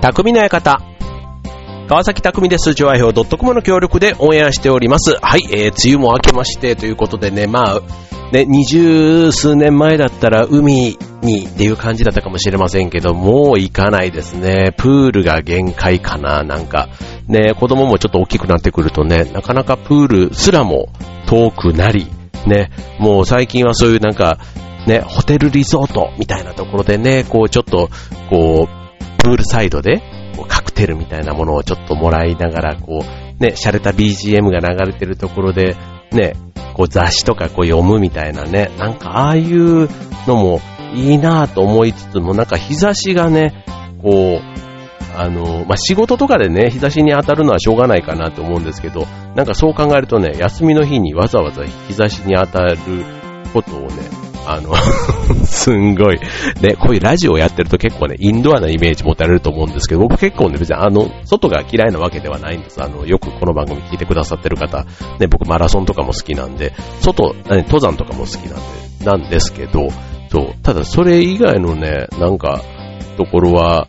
匠の館。川崎匠です。上ドットコムの協力でオンエアしております。はい、えー、梅雨も明けましてということでね、まあ、ね、二十数年前だったら海にっていう感じだったかもしれませんけど、もう行かないですね。プールが限界かな、なんか。ね、子供もちょっと大きくなってくるとね、なかなかプールすらも遠くなり、ね、もう最近はそういうなんか、ね、ホテルリゾートみたいなところでね、こうちょっと、こう、プールサイドで、こうカクテルみたいなものをちょっともらいながら、こう、ね、洒落た BGM が流れてるところで、ね、こう雑誌とかこう読むみたいなね、なんかああいうのもいいなぁと思いつつも、なんか日差しがね、こう、あの、まあ、仕事とかでね、日差しに当たるのはしょうがないかなと思うんですけど、なんかそう考えるとね、休みの日にわざわざ日差しに当たることをね、あの すんごい、ね、こういうラジオをやってると結構ね、インドアなイメージ持たれると思うんですけど、僕結構ね、別にあの、外が嫌いなわけではないんです。あの、よくこの番組聞いてくださってる方、ね、僕マラソンとかも好きなんで、外、ね、登山とかも好きなんで、なんですけど、そう、ただそれ以外のね、なんか、ところは、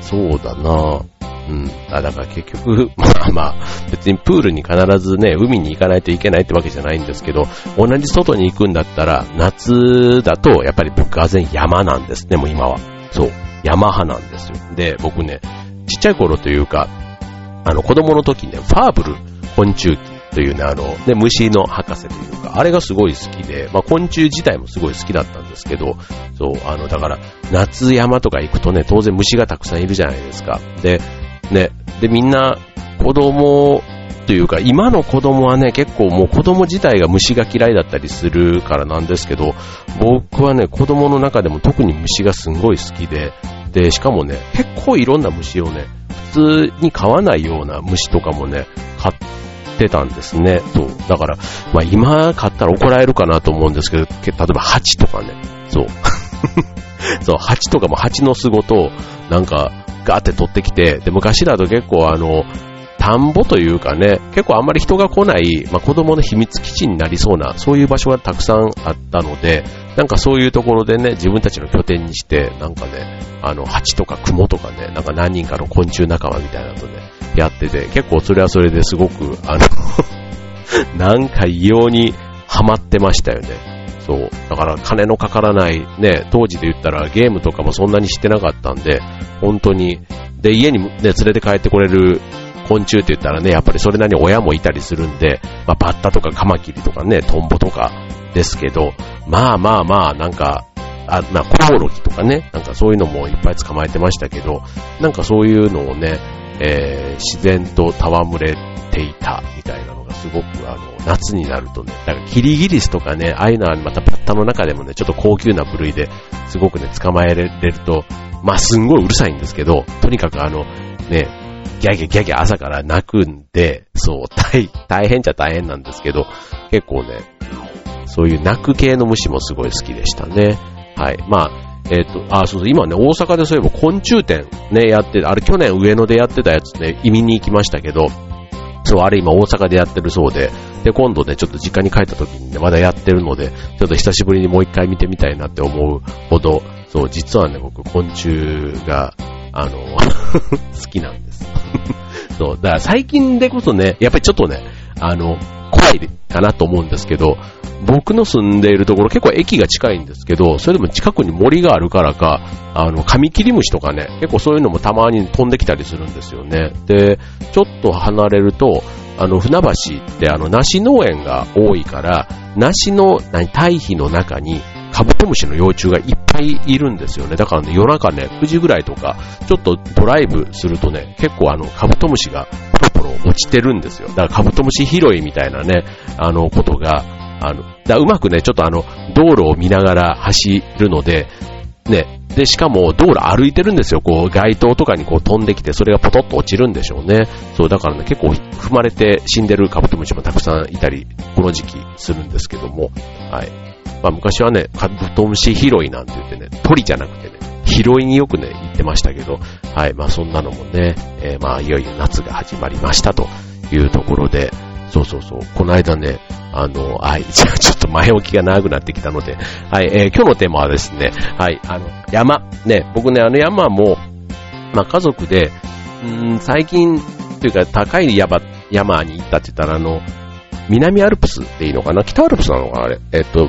そうだな。ぁうん。あ、だから結局、まあまあ、別にプールに必ずね、海に行かないといけないってわけじゃないんですけど、同じ外に行くんだったら、夏だと、やっぱり僕は全山なんですね、もう今は。そう。山派なんですよ。で、僕ね、ちっちゃい頃というか、あの、子供の時ね、ファーブル昆虫記というね、あの、ね、虫の博士というか、あれがすごい好きで、まあ、昆虫自体もすごい好きだったんですけど、そう、あの、だから、夏山とか行くとね、当然虫がたくさんいるじゃないですか。で、ね。で、みんな、子供というか、今の子供はね、結構もう子供自体が虫が嫌いだったりするからなんですけど、僕はね、子供の中でも特に虫がすんごい好きで、で、しかもね、結構いろんな虫をね、普通に飼わないような虫とかもね、飼ってたんですね。そう。だから、まあ今飼ったら怒られるかなと思うんですけど、例えば蜂とかね、そう。そう、蜂とかも蜂の巣ごと、なんか、ガーって取ってきて、で、昔だと結構あの、田んぼというかね、結構あんまり人が来ない、まあ、子供の秘密基地になりそうな、そういう場所がたくさんあったので、なんかそういうところでね、自分たちの拠点にして、なんかね、あの、蜂とか雲とかね、なんか何人かの昆虫仲間みたいなので、ね、やってて、結構それはそれですごく、あの なんか異様にハマってましたよね。そう。だから金のかからないね、当時で言ったらゲームとかもそんなに知ってなかったんで、本当に、で、家にね、連れて帰ってこれる昆虫って言ったらね、やっぱりそれなりに親もいたりするんで、まあ、バッタとかカマキリとかね、トンボとかですけど、まあまあまあ、なんか、あ、まあ、コオロギとかね、なんかそういうのもいっぱい捕まえてましたけど、なんかそういうのをね、えー、自然と戯れていたみたいなのがすごくあの、夏になるとね、だからキリギリスとかね、ああいうのはまたバッタの中でもね、ちょっと高級な部類ですごくね、捕まえられると、まあすんごいうるさいんですけど、とにかくあの、ね、ギャギャギャギャ朝から泣くんで、そう、大、大変じゃ大変なんですけど、結構ね、そういう泣く系の虫もすごい好きでしたね。はい。まあ、えっ、ー、と、あ、そうそう、今ね、大阪でそういえば昆虫展ね、やって、あれ去年上野でやってたやつね、意味に行きましたけど、そう、あれ今大阪でやってるそうで、で、今度ね、ちょっと実家に帰った時にね、まだやってるので、ちょっと久しぶりにもう一回見てみたいなって思うほど、そう、実はね、僕、昆虫が、あの 好きなんです。そう、だから最近でこそね、やっぱりちょっとね、あの、怖いかなと思うんですけど、僕の住んでいるところ結構駅が近いんですけど、それでも近くに森があるからか、あの、カミキリムシとかね、結構そういうのもたまに飛んできたりするんですよね。で、ちょっと離れると、あの、船橋ってあの、梨農園が多いから、梨の、何、堆肥の中に、カブトムシの幼虫がいっぱいいるんですよね。だからね、夜中ね、9時ぐらいとか、ちょっとドライブするとね、結構あの、カブトムシがポロポロ落ちてるんですよ。だからカブトムシ拾いみたいなね、あの、ことが、あの、だうまくね、ちょっとあの、道路を見ながら走るので、ね、で、しかも道路歩いてるんですよ。こう、街灯とかにこう飛んできて、それがポトッと落ちるんでしょうね。そう、だからね、結構踏まれて死んでるカブトムシもたくさんいたり、この時期するんですけども、はい。まあ昔はね、カブトムシ拾いなんて言ってね、鳥じゃなくてね、拾いによくね、行ってましたけど、はい、まあそんなのもね、えー、まあいよいよ夏が始まりましたというところで、そうそうそう。この間ね、あの、はい、じゃあちょっと前置きが長くなってきたので、はい、えー、今日のテーマはですね、はい、あの、山。ね、僕ね、あの山も、まあ家族で、うん、最近、というか高い山、山に行ったって言ったらあの、南アルプスっていいのかな？北アルプスなのかな？あれ。えっと、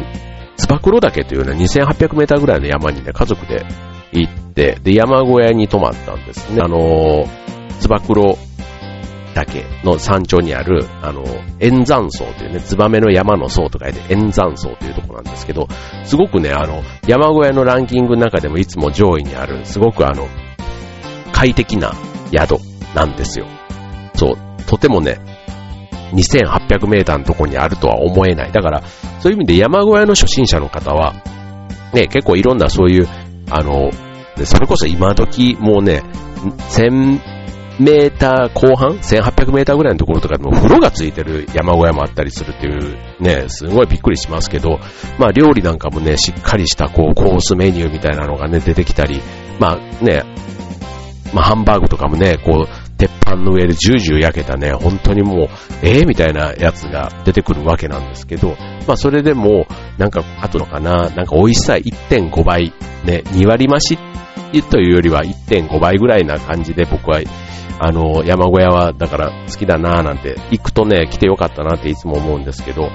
つば九郎岳というね、2800メーターぐらいの山にね、家族で行って、で、山小屋に泊まったんですね。あのつば九郎岳の山頂にある、あの、円山荘というね、ツバメの山の層と書いて円山荘というとこなんですけど、すごくね、あの、山小屋のランキングの中でもいつも上位にある、すごくあの、快適な宿なんですよ。そう、とてもね、2800メーターのとこにあるとは思えない。だから、そういう意味で山小屋の初心者の方は、ね、結構いろんなそういう、あの、それこそ今時もうね、1000メーター後半 ?1800 メーターぐらいのところとかでも風呂がついてる山小屋もあったりするっていうね、すごいびっくりしますけど、まあ料理なんかもね、しっかりしたこうコースメニューみたいなのがね、出てきたり、まあね、まあハンバーグとかもね、こう、鉄板の上でジュージュー焼けたね、本当にもう、ええー、みたいなやつが出てくるわけなんですけど、まあそれでも、なんか、あとのかな、なんか美味しさ1.5倍、ね、2割増しというよりは1.5倍ぐらいな感じで僕は、あの、山小屋はだから好きだなぁなんて、行くとね、来てよかったなっていつも思うんですけど、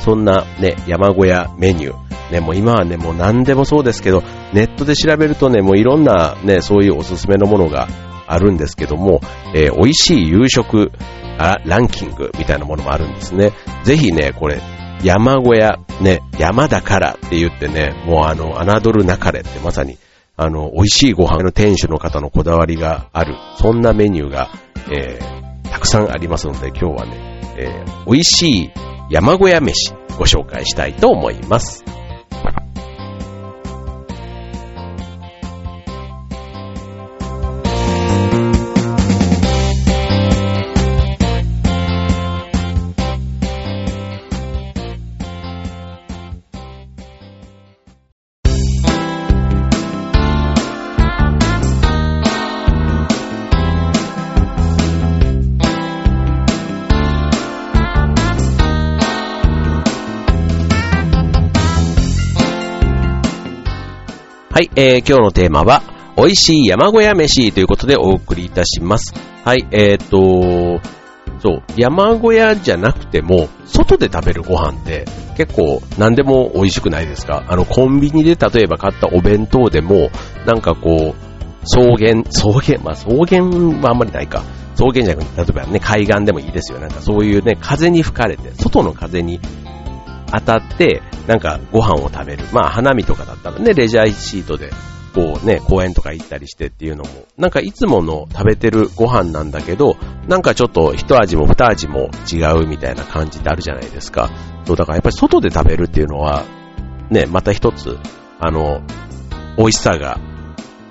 そんなね、山小屋メニュー、ね、もう今はね、もう何でもそうですけど、ネットで調べるとね、もういろんなね、そういうおすすめのものがあるんですけども、えー、美味しい夕食あランキングみたいなものもあるんですね。ぜひね、これ、山小屋、ね、山だからって言ってね、もうあの、侮るなかれってまさに、あの、美味しいご飯の店主の方のこだわりがある、そんなメニューが、えー、たくさんありますので、今日はね、えー、美味しい山小屋飯ご紹介したいと思います。えー、今日のテーマは、美味しい山小屋飯ということでお送りいたします。はい、えーと、そう、山小屋じゃなくても、外で食べるご飯って結構何でも美味しくないですか？あの、コンビニで例えば買ったお弁当でも、なんかこう、草原、草原、まあ草原はあんまりないか。草原じゃなくて、例えばね、海岸でもいいですよ。なんかそういうね、風に吹かれて、外の風に当たって、なんかご飯を食べる。まあ花見とかだったらね、レジャーシートで、こうね、公園とか行ったりしてっていうのも、なんかいつもの食べてるご飯なんだけど、なんかちょっと一味も二味も違うみたいな感じってあるじゃないですか。そう、だからやっぱり外で食べるっていうのは、ね、また一つ、あの、美味しさが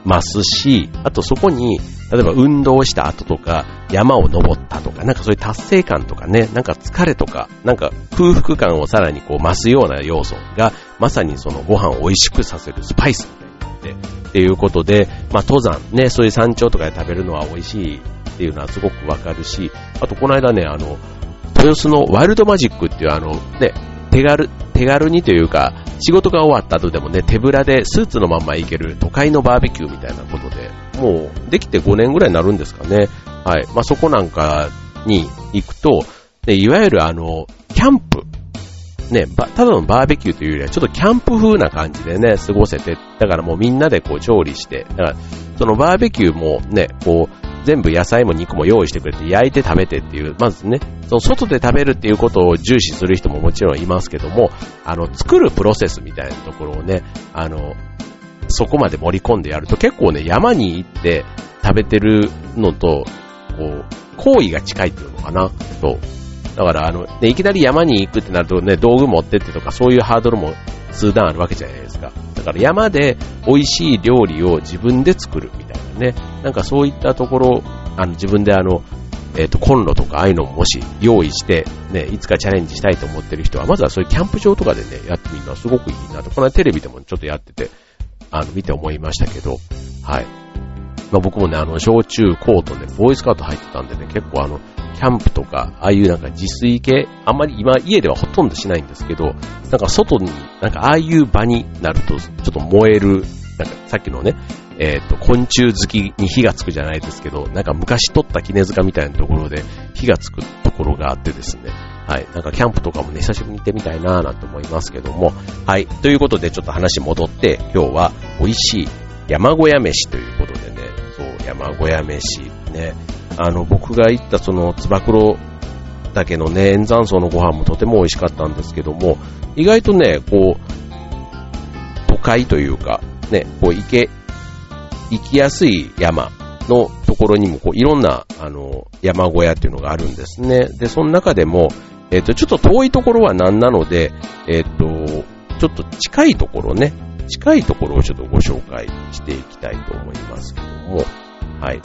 増すし、あとそこに例えば運動した後とか、山を登ったとか、なんかそういう達成感とかね、なんか疲れとか、なんか空腹感をさらにこう増すような要素が、まさにそのご飯を美味しくさせるスパイスみたいになって、っていうことで、まあ登山ね、そういう山頂とかで食べるのは美味しいっていうのはすごくわかるし、あとこの間ね、あの、豊洲のワイルドマジックっていうあの、ね、手軽、手軽にというか、仕事が終わった後でもね、手ぶらでスーツのまんま行ける都会のバーベキューみたいなことで、もうできて5年ぐらいになるんですかね。はい。まあ、そこなんかに行くと、ね、いわゆるあの、キャンプ。ね、ただのバーベキューというよりは、ちょっとキャンプ風な感じでね、過ごせて、だからもうみんなでこう調理して、だから、そのバーベキューもね、こう、全部野菜も肉も用意してくれて焼いて食べてっていう、まずね、その外で食べるっていうことを重視する人ももちろんいますけども、あの、作るプロセスみたいなところをね、あの、そこまで盛り込んでやると結構ね、山に行って食べてるのと、こう、行為が近いっていうのかな、と。だから、あの、ね、いきなり山に行くってなるとね、道具持ってってとか、そういうハードルも数段あるわけじゃないですか。だから山で美味しい料理を自分で作るね。なんかそういったところ、あの、自分であの、えっ、ー、と、コンロとかああいうのももし用意して、ね、いつかチャレンジしたいと思ってる人は、まずはそういうキャンプ場とかでね、やってみるのはすごくいいなと。このテレビでもちょっとやってて、あの、見て思いましたけど、はい。まあ、僕もね、あの、小中高とね、ボーイスカート入ってたんでね、結構あの、キャンプとか、ああいうなんか自炊系、あんまり今家ではほとんどしないんですけど、なんか外に、なんかああいう場になると、ちょっと燃える、なんかさっきのね、えっ、と、昆虫好きに火がつくじゃないですけど、なんか昔撮った絹塚みたいなところで火がつくところがあってですね、はい。なんかキャンプとかもね、久しぶりに行ってみたいなぁなんて思いますけども、はい。ということでちょっと話戻って、今日は美味しい山小屋飯ということでね、そう、山小屋飯ね、あの、僕が行ったその、つば九郎岳のね、円山荘のご飯もとても美味しかったんですけども、意外とね、こう、都会というか、ね、こう行け、行きやすい山のところにも、こう、いろんな、あの、山小屋っていうのがあるんですね。で、その中でも、えっ、ー、と、ちょっと遠いところは何なので、えっ、ー、と、ちょっと近いところね、近いところをちょっとご紹介していきたいと思いますけども、はい。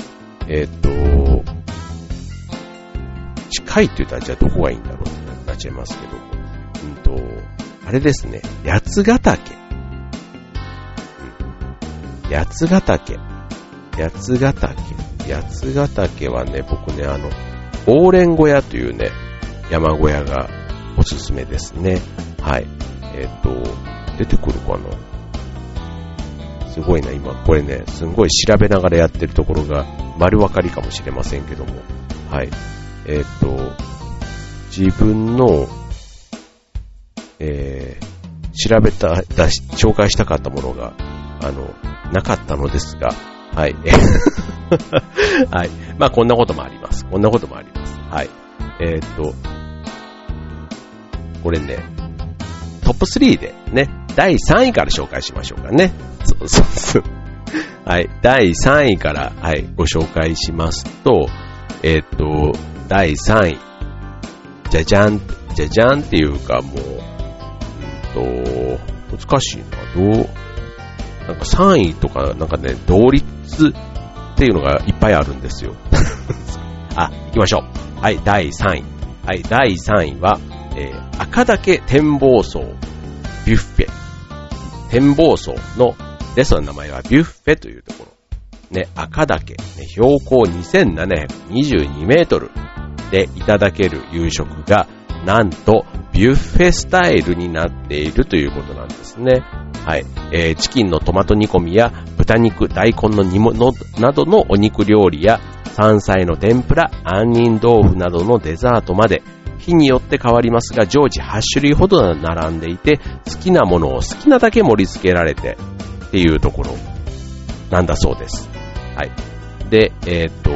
えっ、ー、と、近いって言ったらじゃあどこがいいんだろうってなっちゃいますけども、うんと、あれですね、八ヶ岳。八ヶ岳。八ヶ岳。八ヶ岳はね、僕ね、あの、オーレン小屋というね、山小屋がおすすめですね。はい。えっ、ー、と、出てくるかな？すごいな、今、これね、すんごい調べながらやってるところが丸分かりかもしれませんけども。はい。えっ、ー、と、自分の、えー、調べた、出し、紹介したかったものが、あの、なかったのですが、はい。はい。まあ、こんなこともあります。こんなこともあります。はい。えっ、と、これね、トップ3でね、第3位から紹介しましょうかね。そうそうそう。はい。第3位から、はい、ご紹介しますと、えっ、と、第3位。じゃじゃん、じゃじゃんっていうかもう、うんと、難しいな。どう、なんか3位とか、なんかね、同率っていうのがいっぱいあるんですよ。あ、行きましょう。はい、第3位。はい、第3位は、えー、赤岳展望層ビュッフェ。展望層のレストランの名前はビュッフェというところ。ね、赤岳、ね、標高2722メートルでいただける夕食が、なんと、ビュッフェスタイルになっているということなんですね。はい。えー、チキンのトマト煮込みや豚肉、大根の煮物などのお肉料理や山菜の天ぷら、杏仁豆腐などのデザートまで、日によって変わりますが、常時8種類ほど並んでいて、好きなものを好きなだけ盛り付けられてっていうところなんだそうです。はい。で、えっ、と、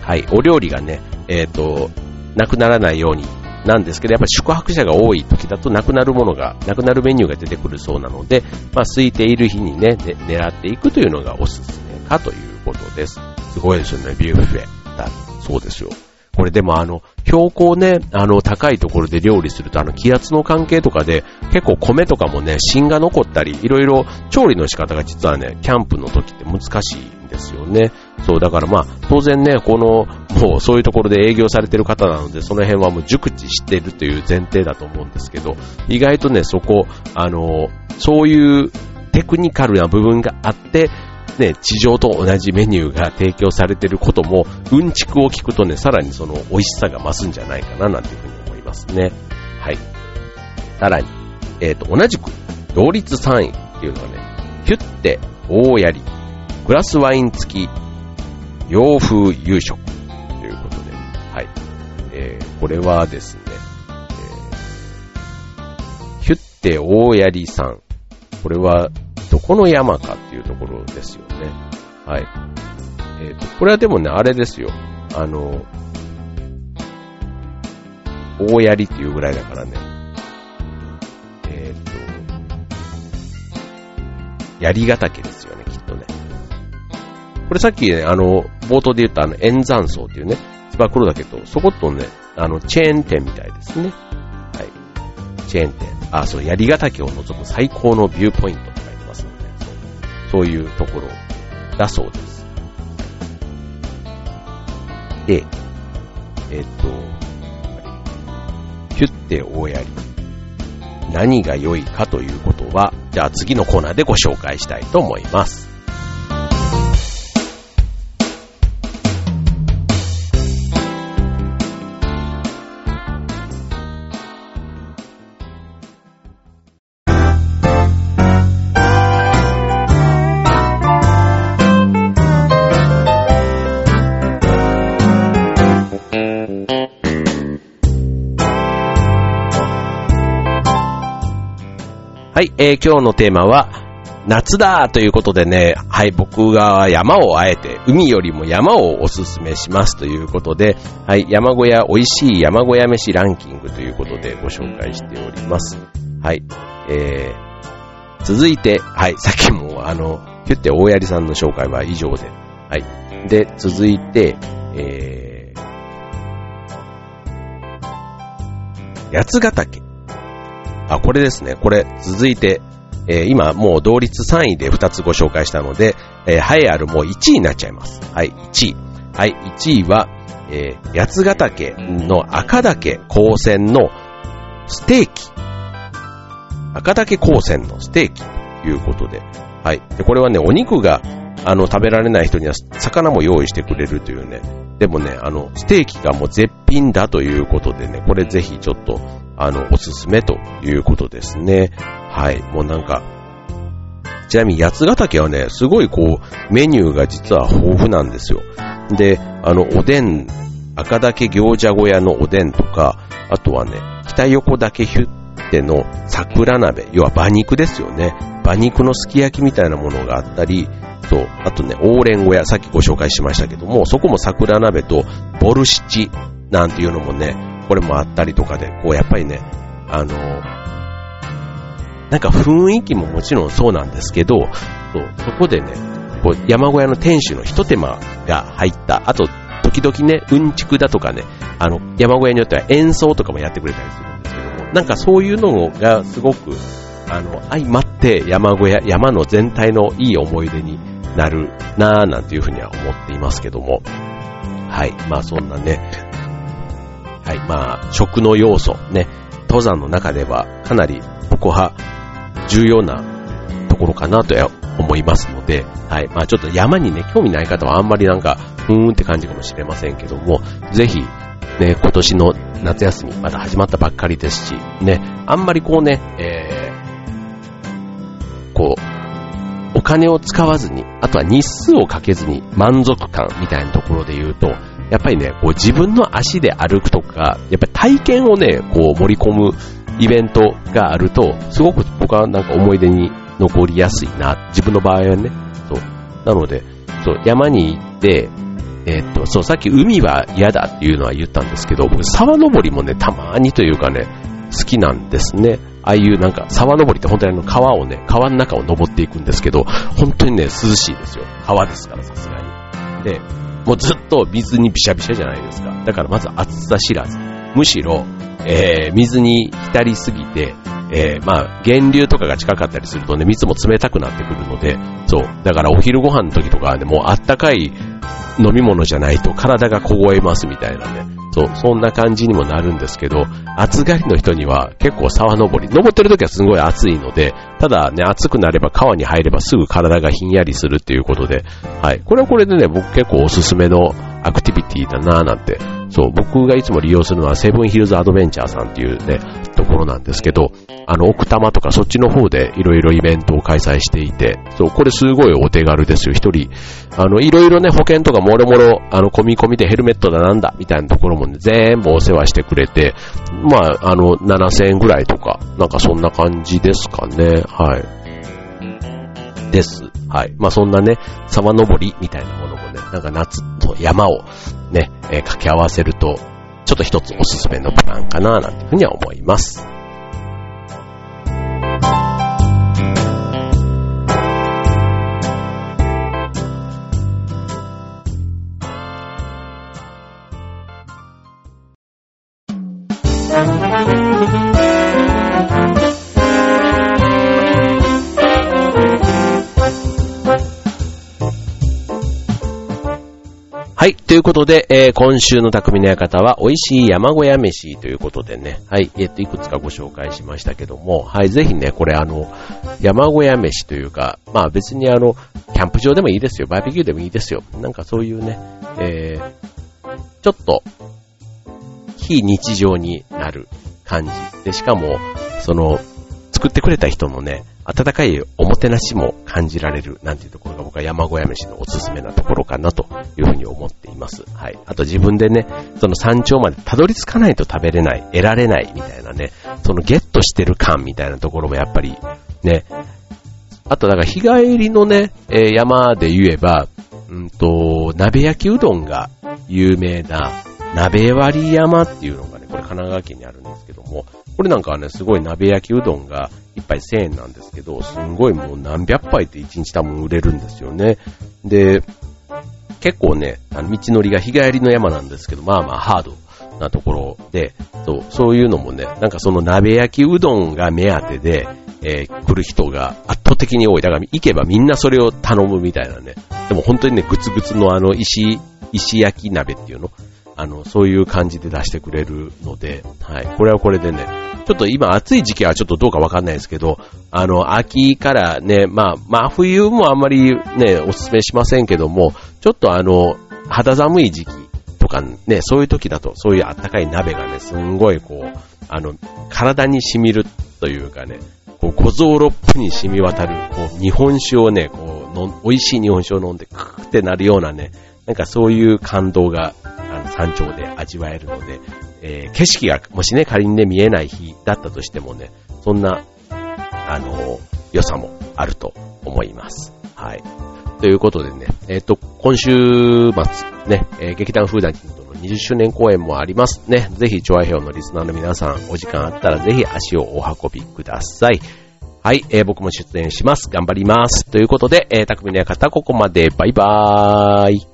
はい、お料理がね、えっ、と、なくならないようになんですけど、やっぱり宿泊者が多い時だとなくなるものが、なくなるメニューが出てくるそうなので、まあ、空いている日にね、ね狙っていくというのがおすすめかということです。すごいですよね、ビュッフェ。だそうですよ。これでもあの、標高ね、あの、高いところで料理すると、あの、気圧の関係とかで、結構米とかもね、芯が残ったり、いろいろ調理の仕方が実はね、キャンプの時って難しいですよね。そう、だからまあ、当然ね、この、もうそういうところで営業されてる方なので、その辺はもう熟知してるという前提だと思うんですけど、意外とね、そこ、あの、そういうテクニカルな部分があって、ね、地上と同じメニューが提供されてることも、うんちくを聞くとね、さらにその美味しさが増すんじゃないかな、なんていうふうに思いますね。はい。さらに、えっ、ー、と、同じく、同率3位っていうのはね、ヒュッテ、大やり、グラスワイン付き、洋風夕食ということで、はい。えー、これはですね、えー、ヒュッテ大やりさん。これは、どこの山かっていうところですよね。はい。えっ、ー、と、これはでもね、あれですよ。あの、大槍っていうぐらいだからね。えっ、ー、と、槍ヶ岳ですよ、ね。これさっきね、あの、冒頭で言ったあの、円山荘っていうね、つば九郎岳と、そことね、あの、チェーン店みたいですね。はい。チェーン店。あ、そう、槍ヶ岳を除く最高のビューポイントって書いてますのでそういうところだそうです。で、えっ、と、ヒュッて大やり。何が良いかということは、じゃあ次のコーナーでご紹介したいと思います。はい、えー、今日のテーマは、夏だということでね、はい、僕が山をあえて、海よりも山をおすすめしますということで、はい、山小屋、美味しい山小屋飯ランキングということでご紹介しております。はい、えー、続いて、はい、さっきもあの、ヒュって大槍さんの紹介は以上で、はい。で、続いて、えー、八ヶ岳。あ、これですね。これ、続いて、えー、今もう同率3位で2つご紹介したので、えー、栄えあるもう1位になっちゃいます。はい、1位。はい、1位は、えー、八ヶ岳の赤岳高専のステーキ。赤岳高専のステーキということで、はい。で、これはね、お肉が、あの、食べられない人には魚も用意してくれるというね。でもね、あの、ステーキがもう絶品だということでね、これぜひちょっと、あの、おすすめということですね。はい。もうなんか、ちなみに八ヶ岳はね、すごいこう、メニューが実は豊富なんですよ。で、あの、おでん、赤岳行者小屋のおでんとか、あとはね、北横岳ヒュッテの桜鍋、要は馬肉ですよね。馬肉のすき焼きみたいなものがあったり、そう、あとね、オーレン小屋、さっきご紹介しましたけども、そこも桜鍋とボルシチなんていうのもね、これもあったりとかで、こうやっぱりね、あの、なんか雰囲気ももちろんそうなんですけど、そうそこでね、こう山小屋の店主の一手間が入った、あと、時々ね、うんちくだとかね、あの、山小屋によっては演奏とかもやってくれたりする、なんかそういうのがすごく、あの、相まって山小屋、山の全体のいい思い出になるなぁなんていうふうには思っていますけども。はい。まあそんなね。はい。まあ食の要素ね。登山の中ではかなりここは重要なところかなと思いますので、はい。まあちょっと山にね、興味ない方はあんまりなんか、ふーんって感じかもしれませんけども、ぜひ、ね、今年の夏休みまだ始まったばっかりですし、ね、あんまりこうね、えこう、お金を使わずに、あとは日数をかけずに満足感みたいなところで言うと、やっぱりね、こう自分の足で歩くとか、やっぱり体験をね、こう盛り込むイベントがあると、すごく僕はなんか思い出に残りやすいな。自分の場合はね。そう。なので、そう、山に行って、えー、っと、そう、さっき海は嫌だっていうのは言ったんですけど、僕沢登りもね、たまにというかね、好きなんですね。ああいうなんか沢登りって本当にあの川をね、川の中を登っていくんですけど、本当にね、涼しいですよ。川ですからさすがに。で、もうずっと水にびしゃびしゃじゃないですか。だからまず暑さ知らず。むしろ、えー、水に浸りすぎて、えー、まあ、源流とかが近かったりするとね、水も冷たくなってくるので、そう。だからお昼ご飯の時とかはね、もうあったかい飲み物じゃないと体が凍えますみたいなね。そう、そんな感じにもなるんですけど、暑がりの人には結構沢登り、登ってる時はすごい暑いので、ただね、暑くなれば川に入ればすぐ体がひんやりするっていうことで、はい。これはこれでね、僕結構おすすめのアクティビティだなぁなんてそう、僕がいつも利用するのはセブンヒルズアドベンチャーさんっていうね、ころなんですけど、あの、奥多摩とかそっちの方でいろいろイベントを開催していて、そう、これすごいお手軽ですよ、一人。あの、いろいろね、保険とかもろもろ、あの、込み込みでヘルメットだなんだ、みたいなところもね、全部お世話してくれて、まあ、あの、7000円ぐらいとか、なんかそんな感じですかね、はい。です。はい。まあそんなね、沢登りみたいなものもね、なんか夏の山をね、えー、掛け合わせると、ちょっと一つおすすめのプランかな、なんていうふうには思います。はい。ということで、えー、今週の匠の館は、美味しい山小屋飯ということでね、はい。えっ、と、いくつかご紹介しましたけども、はい。ぜひね、これあの、山小屋飯というか、まあ別にあの、キャンプ場でもいいですよ。バーベキューでもいいですよ。なんかそういうね、えー、ちょっと、非日常になる感じ。で、しかも、その、作ってくれた人のね、温かいおもてなしも感じられるなんていうところが僕は山小屋飯のおすすめなところかなというふうに思っています。はい。あと自分でね、その山頂までたどり着かないと食べれない、得られないみたいなね、そのゲットしてる感みたいなところもやっぱりね。あと、だから日帰りのね、えー、山で言えば、うんと、鍋焼きうどんが有名な、鍋割山っていうのがね、これ神奈川県にあるんですけども、これなんかはね、すごい鍋焼きうどんが1杯1000円なんですけど、すんごいもう何百杯って1日多分売れるんですよね。で、結構ね、あの道のりが日帰りの山なんですけど、まあまあハードなところで、そう、そういうのもね、なんかその鍋焼きうどんが目当てで、えー、来る人が圧倒的に多い。だから行けばみんなそれを頼むみたいなね。でも本当にね、グツグツのあの石、石焼き鍋っていうの？あの、そういう感じで出してくれるので、はい。これはこれでね、ちょっと今暑い時期はちょっとどうかわかんないですけど、あの、秋からね、まあ、真冬もあんまりね、おすすめしませんけども、ちょっとあの、肌寒い時期とかね、そういう時だと、そういうあったかい鍋がね、すんごいこう、あの、体に染みるというかね、こう、小僧六歩に染み渡る、こう、日本酒をね、こう、の美味しい日本酒を飲んで、クーってなるようなね、なんかそういう感動が、山頂で味わえるので、えー、景色が、もしね、仮にね、見えない日だったとしてもね、そんな、あの、良さもあると思います。はい。ということでね、えっ、ー、と、今週末、ね、えー、劇団フーダンとの20周年公演もありますね。ぜひ、チョアヘオのリスナーの皆さん、お時間あったらぜひ足をお運びください。はい、えー、僕も出演します。頑張ります。ということで、えー、匠の館ここまで。バイバーイ。